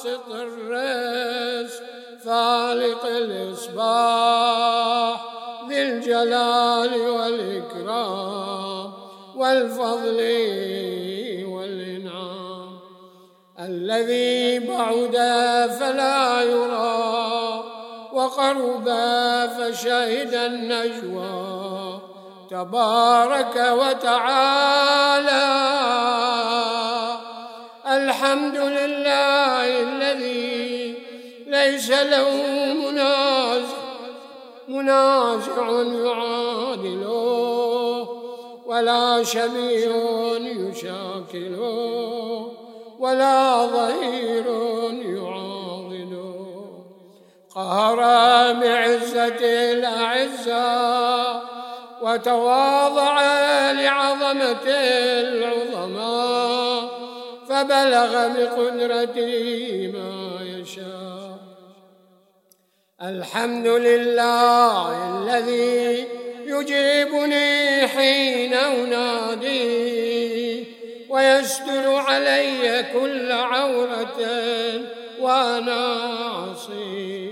باسط الرزق فالق الإصباح ذي الجلال والإكرام والفضل والإنعام. الذي بعد فلا يرى وقرب فشهد النجوى. تبارك وتعالى الحمد لله الذي ليس له منازع منازع يعادله ولا شبيه يشاكله ولا ظهير يعاضده. قهر بعزة الأعزاء وتواضع لعظمة العظماء. فبلغ بقدرته ما يشاء. الحمد لله الذي يجيبني حين أنادي ويستر علي كل عورة وأنا عصي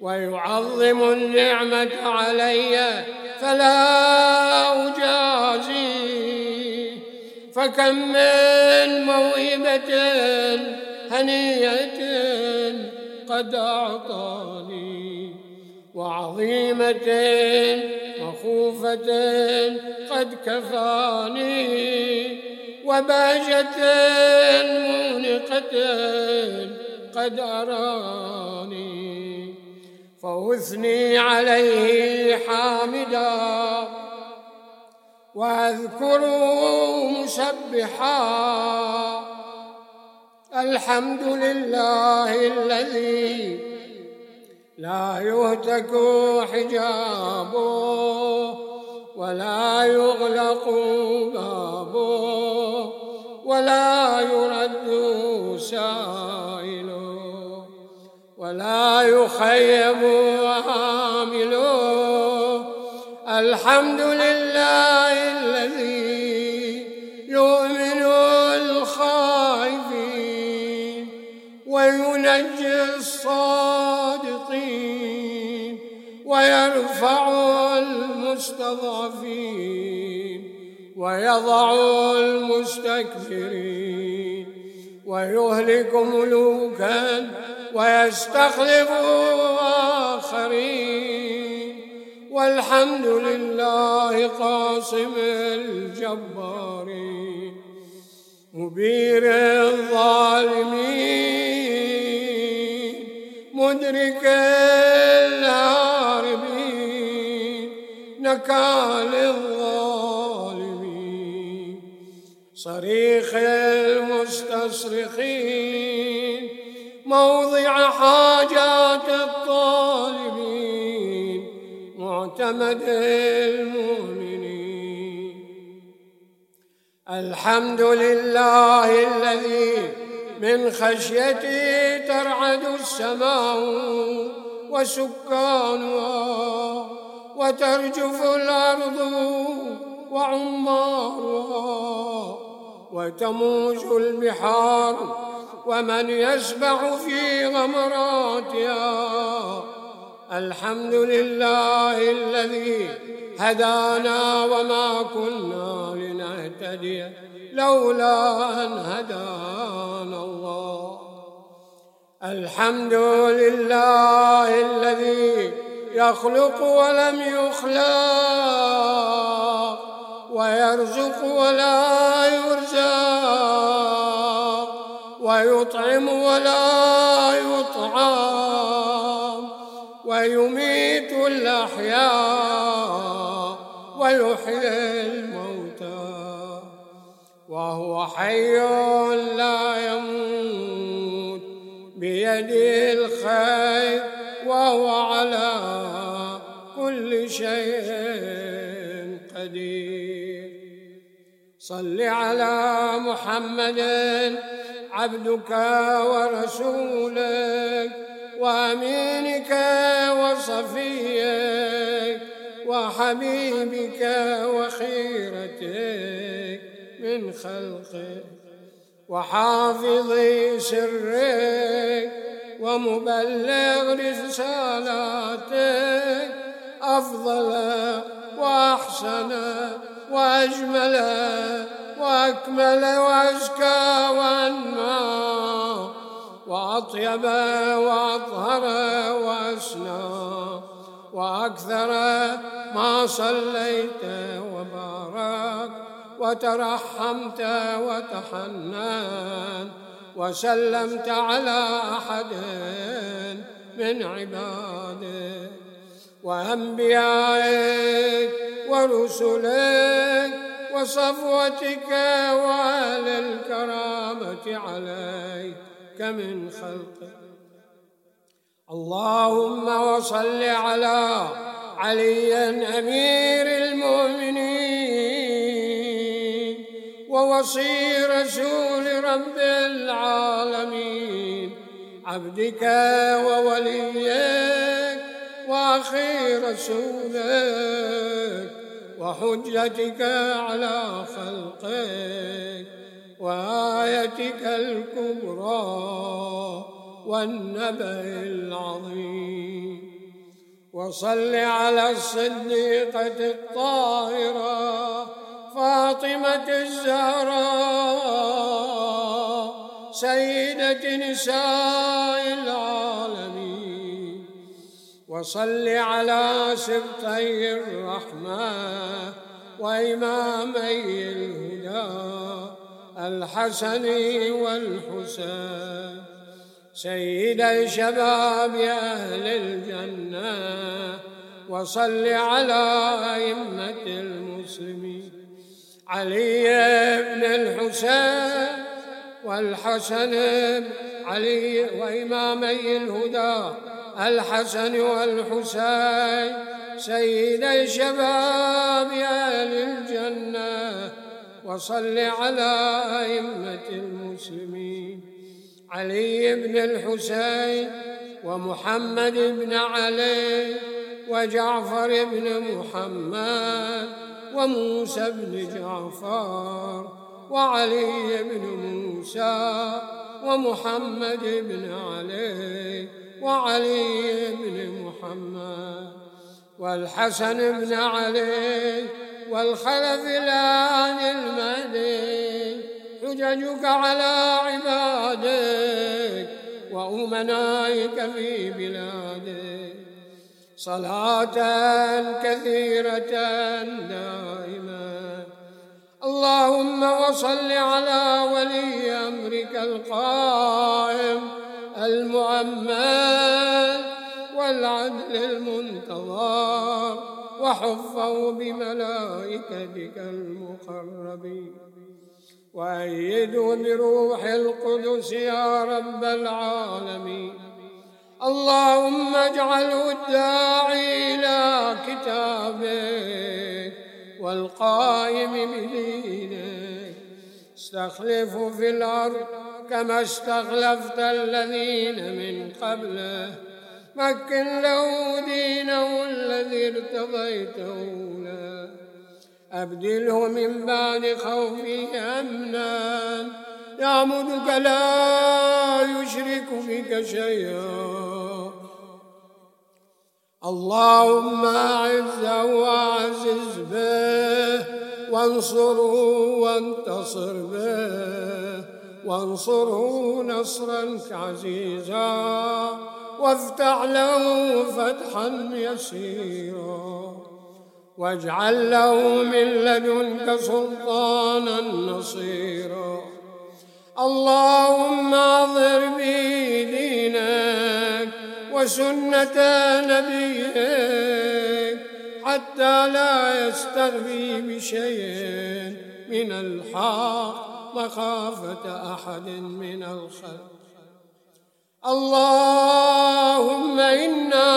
ويعظم النعمة علي فلا أجازي. فكم من موهبة هنية قد أعطاني وعظيمة مخوفة قد كفاني وبهجة مونقة قد أراني. فأثني عليه حامدا واذكره مسبحا الحمد لله الذي لا يهتك حجابه ولا يغلق بابه ولا يرد سائله ولا يخيب عامله. الحمد لله الذي يؤمن الخائفين وينجي الصادقين ويرفع المستضعفين ويضع المستكبرين ويهلك ملوكا ويستخلف آخرين. والحمد لله قاصم الجبارين مبير الظالمين مدرك الهاربين نكال الظالمين صريخ المستصرخين موضع حاجات الطالبين. معتمد المؤمنين. الحمد لله الذي من خشيته ترعد السماء وسكانها وترجف الأرض وعمارها وتموج البحار ومن يسبح في غمراتها الحمد لله الذي هدانا وما كنا لنهتدي لولا أن هدانا الله. الحمد لله الذي يخلق ولم يخلق ويرزق ولا يرزق ويطعم ولا يطعم. ويميت الأحياء ويحيي الموتى. وهو حي لا يموت بيده الخير وهو على كل شيء قدير. صل على محمد عبدك ورسولك. وأمينك وصفيك وحبيبك وخيرتك من خلقك وحافظ سرك ومبلغ رسالاتك أفضل وأحسن وأجمل وأكمل وأزكى وأنمى وأطيب وأطهر وأسنى وأكثر ما صليت وبارك وترحمت وتحنن وسلمت على أحد من عبادك وأنبيائك ورسلك وصفوتك وأهل الكرامة عليك كمن خلقك اللهم وصل على علي أمير المؤمنين ووصي رسول رب العالمين عبدك ووليك وأخي رسولك وحجتك على خلقك. وآيتك الكبرى والنبأ العظيم. وصل على الصديقة الطاهرة فاطمة الزهراء سيدة نساء العالمين. وصل على سبطي الرحمة وإمامي الهدى. الحسن والحسين سيد شباب أهل الجنة وصل على أئمة المسلمين. علي بن الحسين والحسن علي وإمامي الهدى الحسن والحسين سيد شباب أهل الجنة وصل على أئمة المسلمين علي بن الحسين ومحمد بن علي وجعفر بن محمد وموسى بن جعفر وعلي بن موسى ومحمد بن علي وعلي بن محمد والحسن بن علي والخلف الآن المهدي. حججك على عبادك وأمنائك في بلادك. صلاة كثيرة دائمة. اللهم وصل على ولي أمرك القائم المؤمن والعدل المنتظر. وحفه بملائكتك المقربين. وأيده بروح القدس يا رب العالمين. اللهم اجعله الداعي إلى كتابك والقائم بدينك. استخلفه في الأرض كما استخلفت الذين من قبله. مكن له دينه الذي ارتضيته له أبدله من بعد خوفه أمنا. يعبدك لا يشرك بك شيئا. اللهم أعزه وأعزز به. وانصره وانتصر به. وانصره نصرا عزيزا. وافتح له فتحا يسيرا. واجعل له من لدنك سلطانا نصيرا. اللهم اظهر به دينك وسنة نبيك حتى لا يستغفي بشيء من الحق مخافة أحد من الخلق. اللهم إنا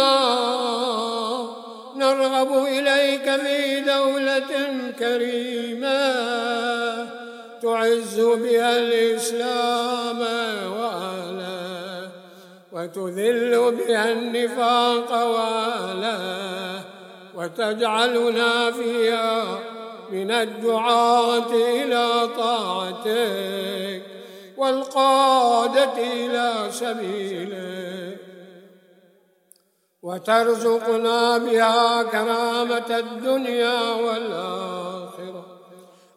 نرغب إليك في دولة كريمة تعز بها الإسلام وأهله وتذل بها النفاق وأهله وتجعلنا فيها من الدعاة إلى طاعتك. والقادة إلى سبيله. وترزقنا بها كرامة الدنيا والآخرة.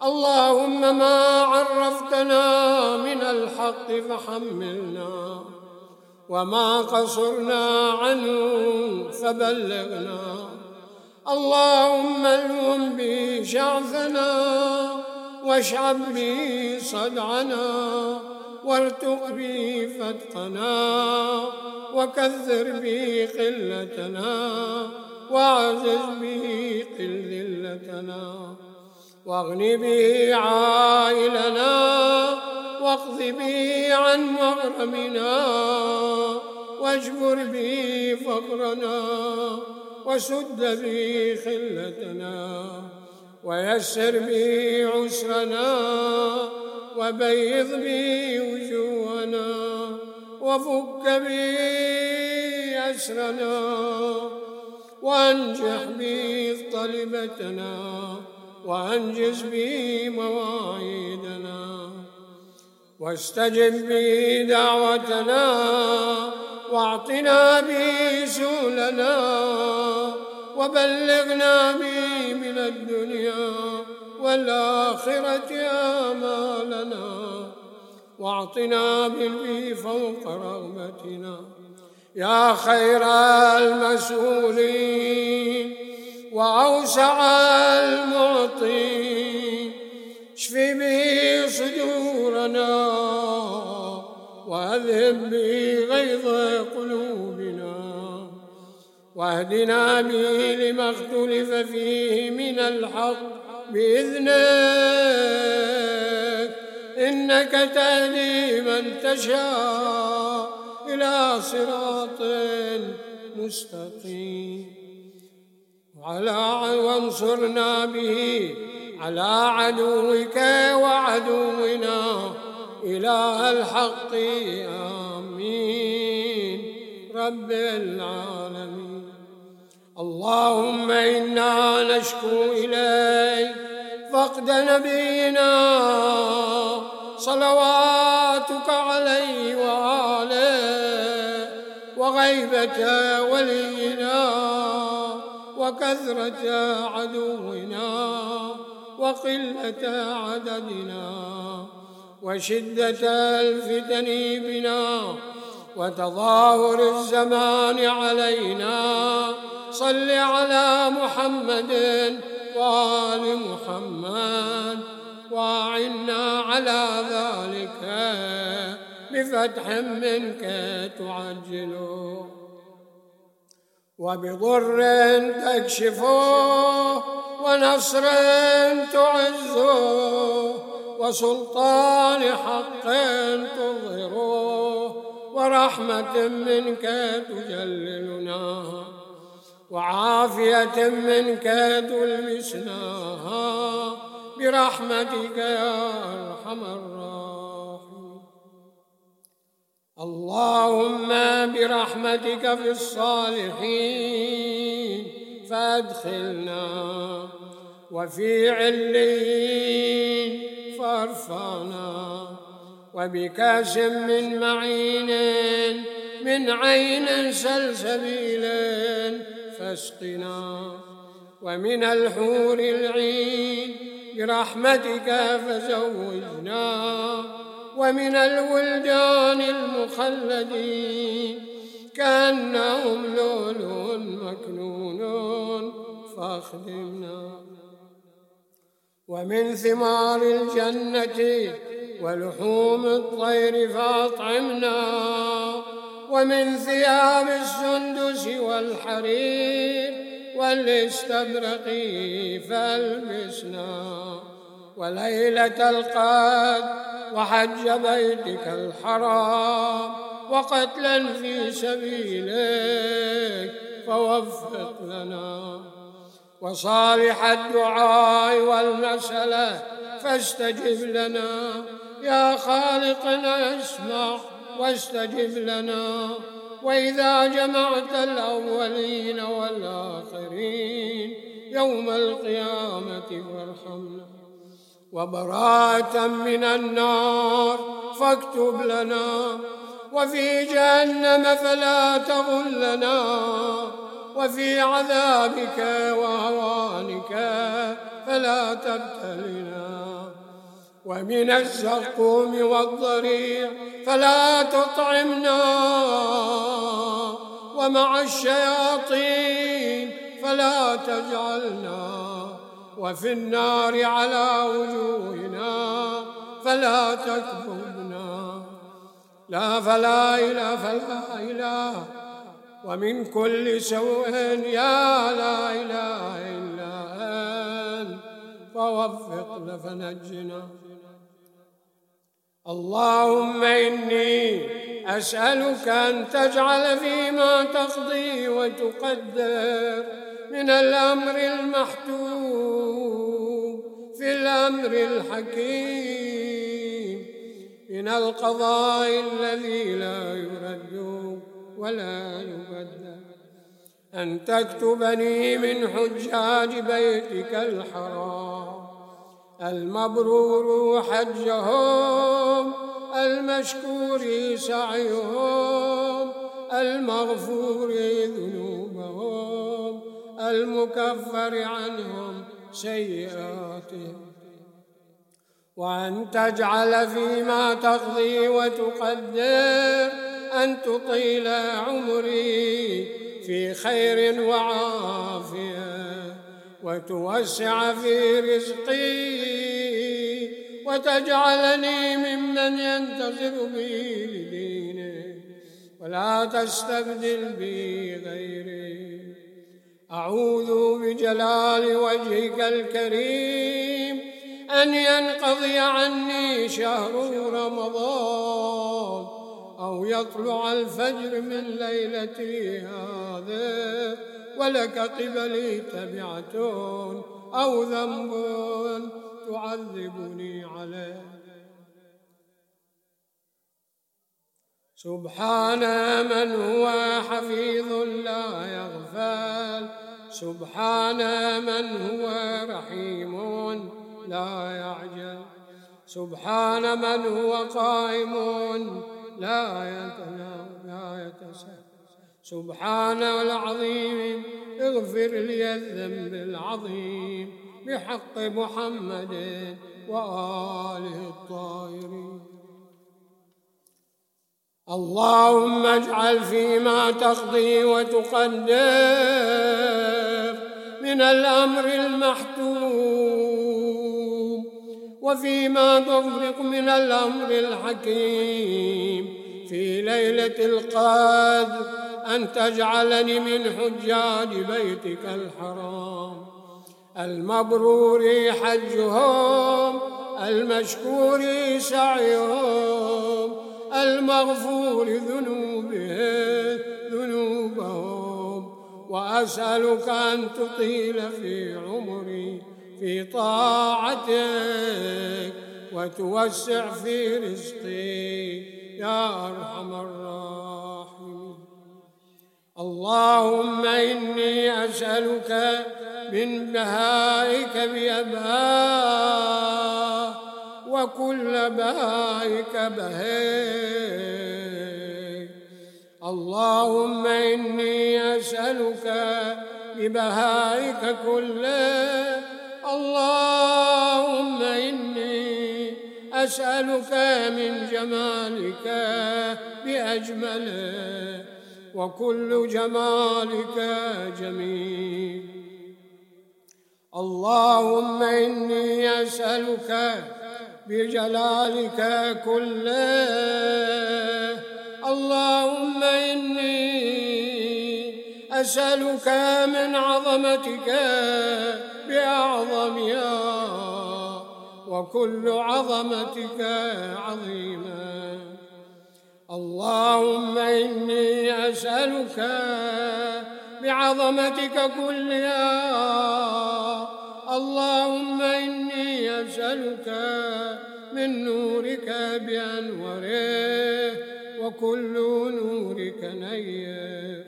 اللهم ما عرفتنا من الحق فحملنا. وما قصرنا عنه فبلغنا. اللهم الهم به شعثنا واشعب به صدعنا وارتق به فتقنا وكثر به قلتنا واعزز به قلتنا واغن به عائلنا واقض به عن مغرمنا واجبر به فقرنا وسد به خلتنا ويسر به عسرنا وبيض به وجوهنا وفك به أسرنا وأنجح به طلبتنا وأنجز به مواعيدنا واستجب به دعوتنا واعطنا به سولنا وبلغنا به من الدنيا والآخرة آمالنا واعطنا به فوق رغبتنا. يا خير المسؤولين وأوسع المعطين. اشف به صدورنا وأذهب به غيظ قلوبنا. واهدنا به لما اختلف فيه من الحق بإذنك. إنك تهدي من تشاء إلى صراط مستقيم. وعلى وانصرنا به على عدوك وعدونا إله الحق. آمين. رب العالمين. اللهم إنا نشكو إليك فقد نبينا صلواتك عليه وآله وغيبة ولينا وكثرة عدونا وقلة عددنا وشدة الفتن بنا وتظاهر الزمان علينا صل على محمد وآل محمد وأعنا على ذلك بفتح منك تعجله وبضر تكشفه ونصر تعزه وسلطان حق تظهره ورحمة منك تجللنا. وعافية منك تلمسناها برحمتك يا أرحم الراحمين. اللهم برحمتك في الصالحين فأدخلنا وفي علين فارفعنا وبكاس من معين من عين سلسبيل فاسقنا ومن الحور العين برحمتك فزوجنا. ومن الولدان المخلدين كأنهم لؤلؤ مكنون فاخدمنا ومن ثمار الجنة ولحوم الطير فاطعمنا. ومن ثياب السندس والحرير والاستبرق فالبسنا وليلة القدر وحج بيتك الحرام وقتلا في سبيلك فوفق لنا وصالح الدعاء والمسألة فاستجب لنا يا خالقنا اسمع واستجب لنا. وإذا جمعت الأولين والآخرين يوم القيامة فارحمنا. وبراءة من النار فاكتب لنا. وفي جهنم فلا تغلنا. وفي عذابك وهوانك فلا تبتلنا. ومن الزقوم والضريع فلا تطعمنا. ومع الشياطين فلا تجعلنا. وفي النار على وجوهنا فلا تكذبنا لا فلا إله فلا إله. ومن كل سوء يا لا إله إلا أنت. فوفقنا فنجنا. اللهم إني أسألك أن تجعل فيما تقضي وتقدر من الأمر المحتوم في الأمر الحكيم. من القضاء الذي لا يرد ولا يبدل. أن تكتبني من حجاج بيتك الحرام. المبرور حجهم المشكور سعيهم المغفور ذنوبهم المكفر عنهم سيئاتهم. وأن تجعل فيما تقضي وتقدر أن تطيل عمري في خير وعافية. وتوسع في رزقي وتجعلني ممن ينتصر بي لدينه ولا تستبدل بي غيري. أعوذ بجلال وجهك الكريم أن ينقضي عني شهر رمضان أو يطلع الفجر من ليلتي هذا ولك قبلي تبعة أو ذنب تعذبني عليه. سبحان من هو حفيظ لا يغفل. سبحان من هو رحيم لا يعجل. سبحان من هو قائم لا يتنام لا يتساهل سبحان العظيم اغفر لي الذنب العظيم بحق محمد وآله الطاهرين. اللهم اجعل فيما تقضي وتقدر من الأمر المحتوم وفيما تفرق من الأمر الحكيم في ليلة القدر أن تجعلني من حجاج بيتك الحرام. المبرور حجهم المشكور سعيهم المغفور ذنوبهم ذنوبهم. وأسألك أن تطيل في عمري في طاعتك وتوسع في رزقي يا أرحم الراحمين. اللهم إني أسألك من بهائك بأبهاه وكل بهائك بهيك اللهم إني أسألك ببهائك كله. اللهم إني أسألك من جمالك بأجمله. وكل جمالك جميل. اللهم إني أسألك بجلالك كله. اللهم إني أسألك من عظمتك بأعظمها وكل عظمتك عظيمة. اللهم إني أسألك بعظمتك كلها. اللهم إني أسألك من نورك بأنوره وكل نورك نير.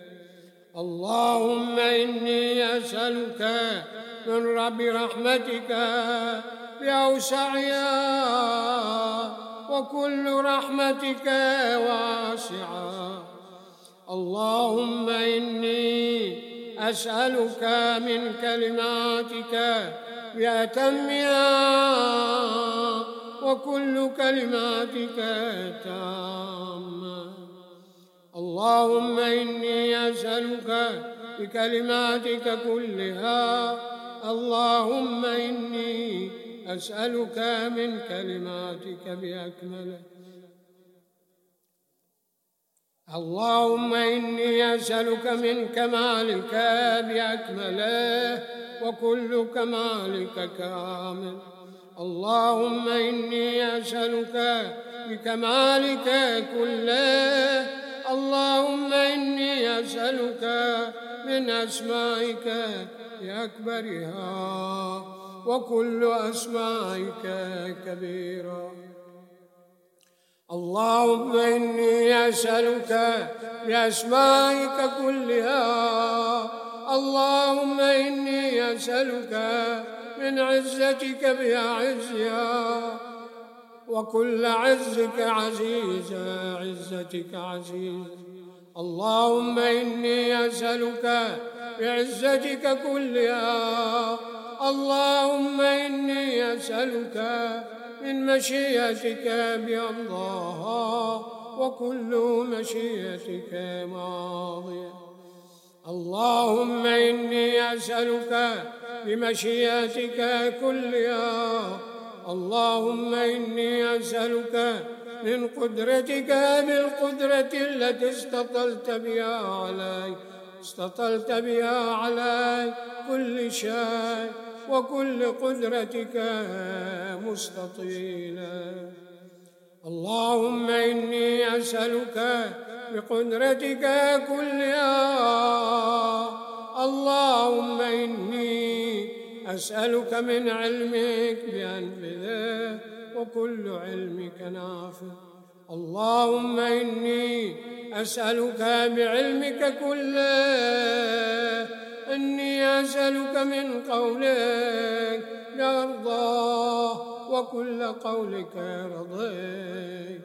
اللهم إني أسألك من رب رحمتك بأوسعها. وكل رحمتك واسعة. اللهم إني أسألك من كلماتك بأتمها وكل كلماتك تامة. اللهم إني أسألك بكلماتك كلها. اللهم إني أسألك من كلماتك بأكمله اللهم إني أسألك من كمالك بأكمله وكل كمالك كامل. اللهم إني أسألك بكمالك كله. اللهم إني أسألك من أسمائك بأكبرها. وكل أسمائك كبيرا اللهم إني أسألك بأسمائك كلها. اللهم إني أسألك من عزتك بعزها وكل عزك عزيزا عزتك عزيز. اللهم إني أسألك بعزتك كلها. اللهم إني أسألك من مشيئتك بأمضاها وكل مشيئتك ماضية. اللهم إني أسألك بمشيئتك كلها. اللهم إني أسألك من قدرتك بالقدرة التي استطلت بها علي استطلت بها علي كل شيء. وكل قدرتك مستطيلا. اللهم إني أسألك بقدرتك كلها. اللهم إني أسألك من علمك بأنفذه وكل علمك نافذ اللهم إني أسألك بعلمك كله. إني أسألك من قولك لأرضاه وكل قولك رضيت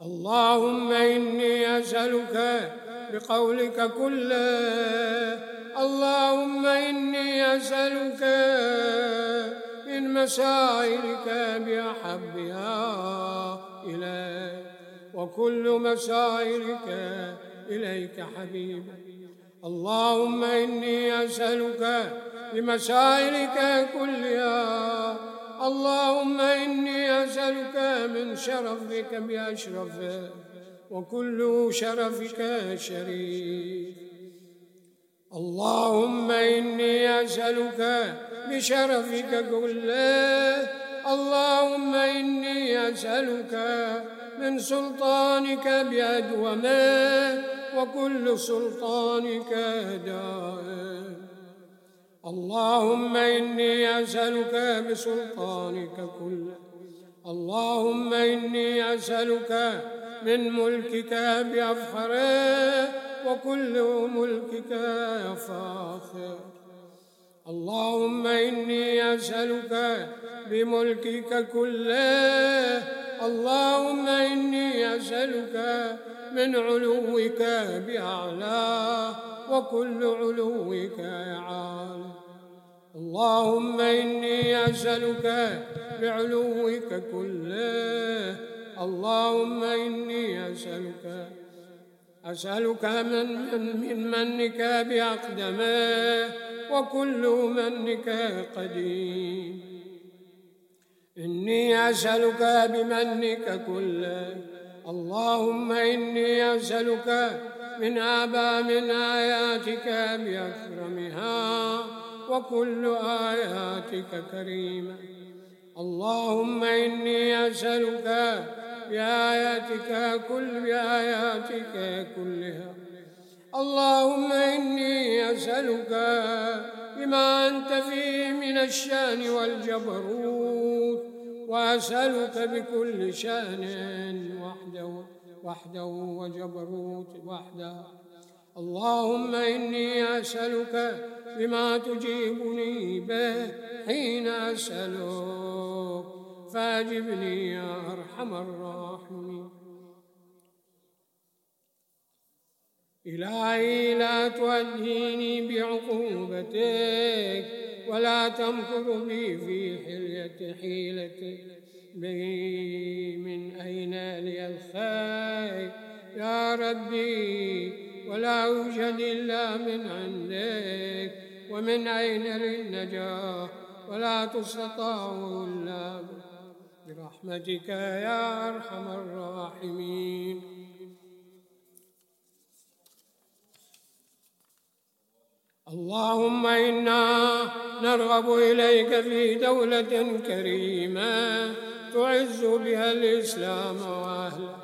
اللهم إني أسألك بقولك كله. اللهم إني أسألك من مسائلك بأحبها إليك وكل مسائلك إليك حبيبا اللهم إني أسألك بمسائلك كلها. اللهم إني أسألك من شرفك بأشرفه وكل شرفك شريف. اللهم إني أسألك بشرفك كله. اللهم إني أسألك من سلطانك بأدومه. وكل سلطانك دائم اللهم إني أسألك بسلطانك كله اللهم إني أسألك من ملكك بأفخره وكل ملكك فاخر. اللهم إني أسألك بملكك كله. اللهم إني أسألك من علوك بأعلى وكل علوك عال اللهم إني أسألك بعلوك كله. اللهم إني أسألك أسألك من, من, من منك بأقدمه وكل منك قديم. إني أسألك بمنك كله. اللهم إني أسألك من آبا من آياتك بأكرمها وكل آياتك كريمة. اللهم إني أسألك بآياتك كل بآياتك كلها. اللهم إني أسألك بما أنت فيه من الشأن والجبروت وأسألك بكل شأن وحده وحده وجبروت وحده. اللهم إني أسألك بما تجيبني به حين أسألك فأجبني يا أرحم الراحمين. إلهي لا تؤديني بعقوبتك ولا تمكر بي في حلية حيلتك. بي من أين لي الخير؟ يا ربي ولا يوجد إلا من عندك ومن أين للنجاة؟ ولا تستطاع إلا برحمتك يا أرحم الراحمين. اللهم إنا نرغب إليك في دولة كريمة تعز بها الإسلام وأهله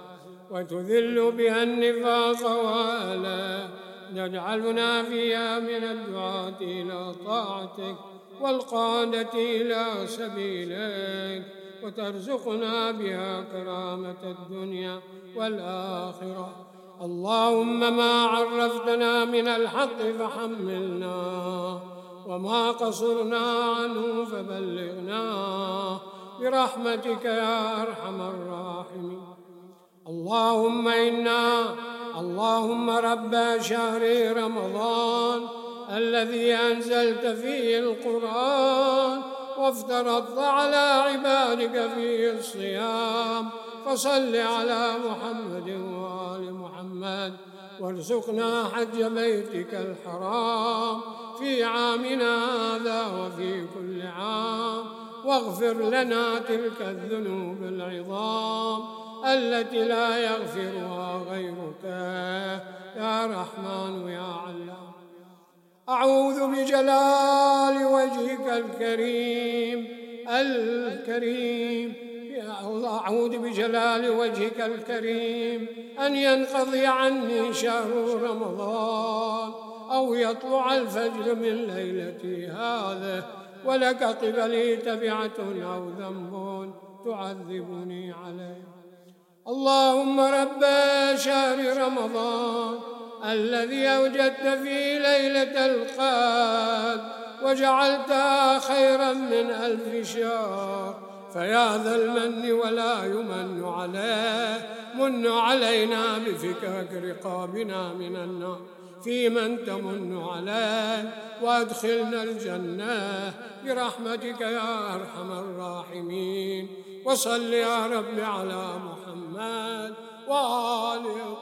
وتذل بها النفاق وأهله. تجعلنا فيها من الدعاة إلى طاعتك والقادة إلى سبيلك وترزقنا بها كرامة الدنيا والآخرة. اللهم ما عرفتنا من الحق فحملنا وما قصرنا عنه فبلغنا. برحمتك يا أرحم الراحمين. اللهم إنا اللهم رب شهر رمضان الذي أنزلت فيه القرآن وافترضت على عبادك فيه الصيام فصل على محمد وآل محمد وارزقنا حج بيتك الحرام في عامنا هذا وفي كل عام واغفر لنا تلك الذنوب العظام التي لا يغفرها غيرك. يا رحمن يا علام. أعوذ بجلال وجهك الكريم الكريم. أعوذ بجلال وجهك الكريم أن ينقضي عني شهر رمضان أو يطلع الفجر من ليلتي هذا ولك قبلي تبعة أو ذنب تعذبني عليه. اللهم رب شهر رمضان الذي أوجدت فيه ليلة القدر وجعلتها خيرا من ألف شهر فيا ذا المن ولا يمن عليه. من علينا بفكاك رقابنا من النار. في من تمن عليه. وادخلنا الجنة برحمتك يا أرحم الراحمين. وصل يا رب على محمد وآله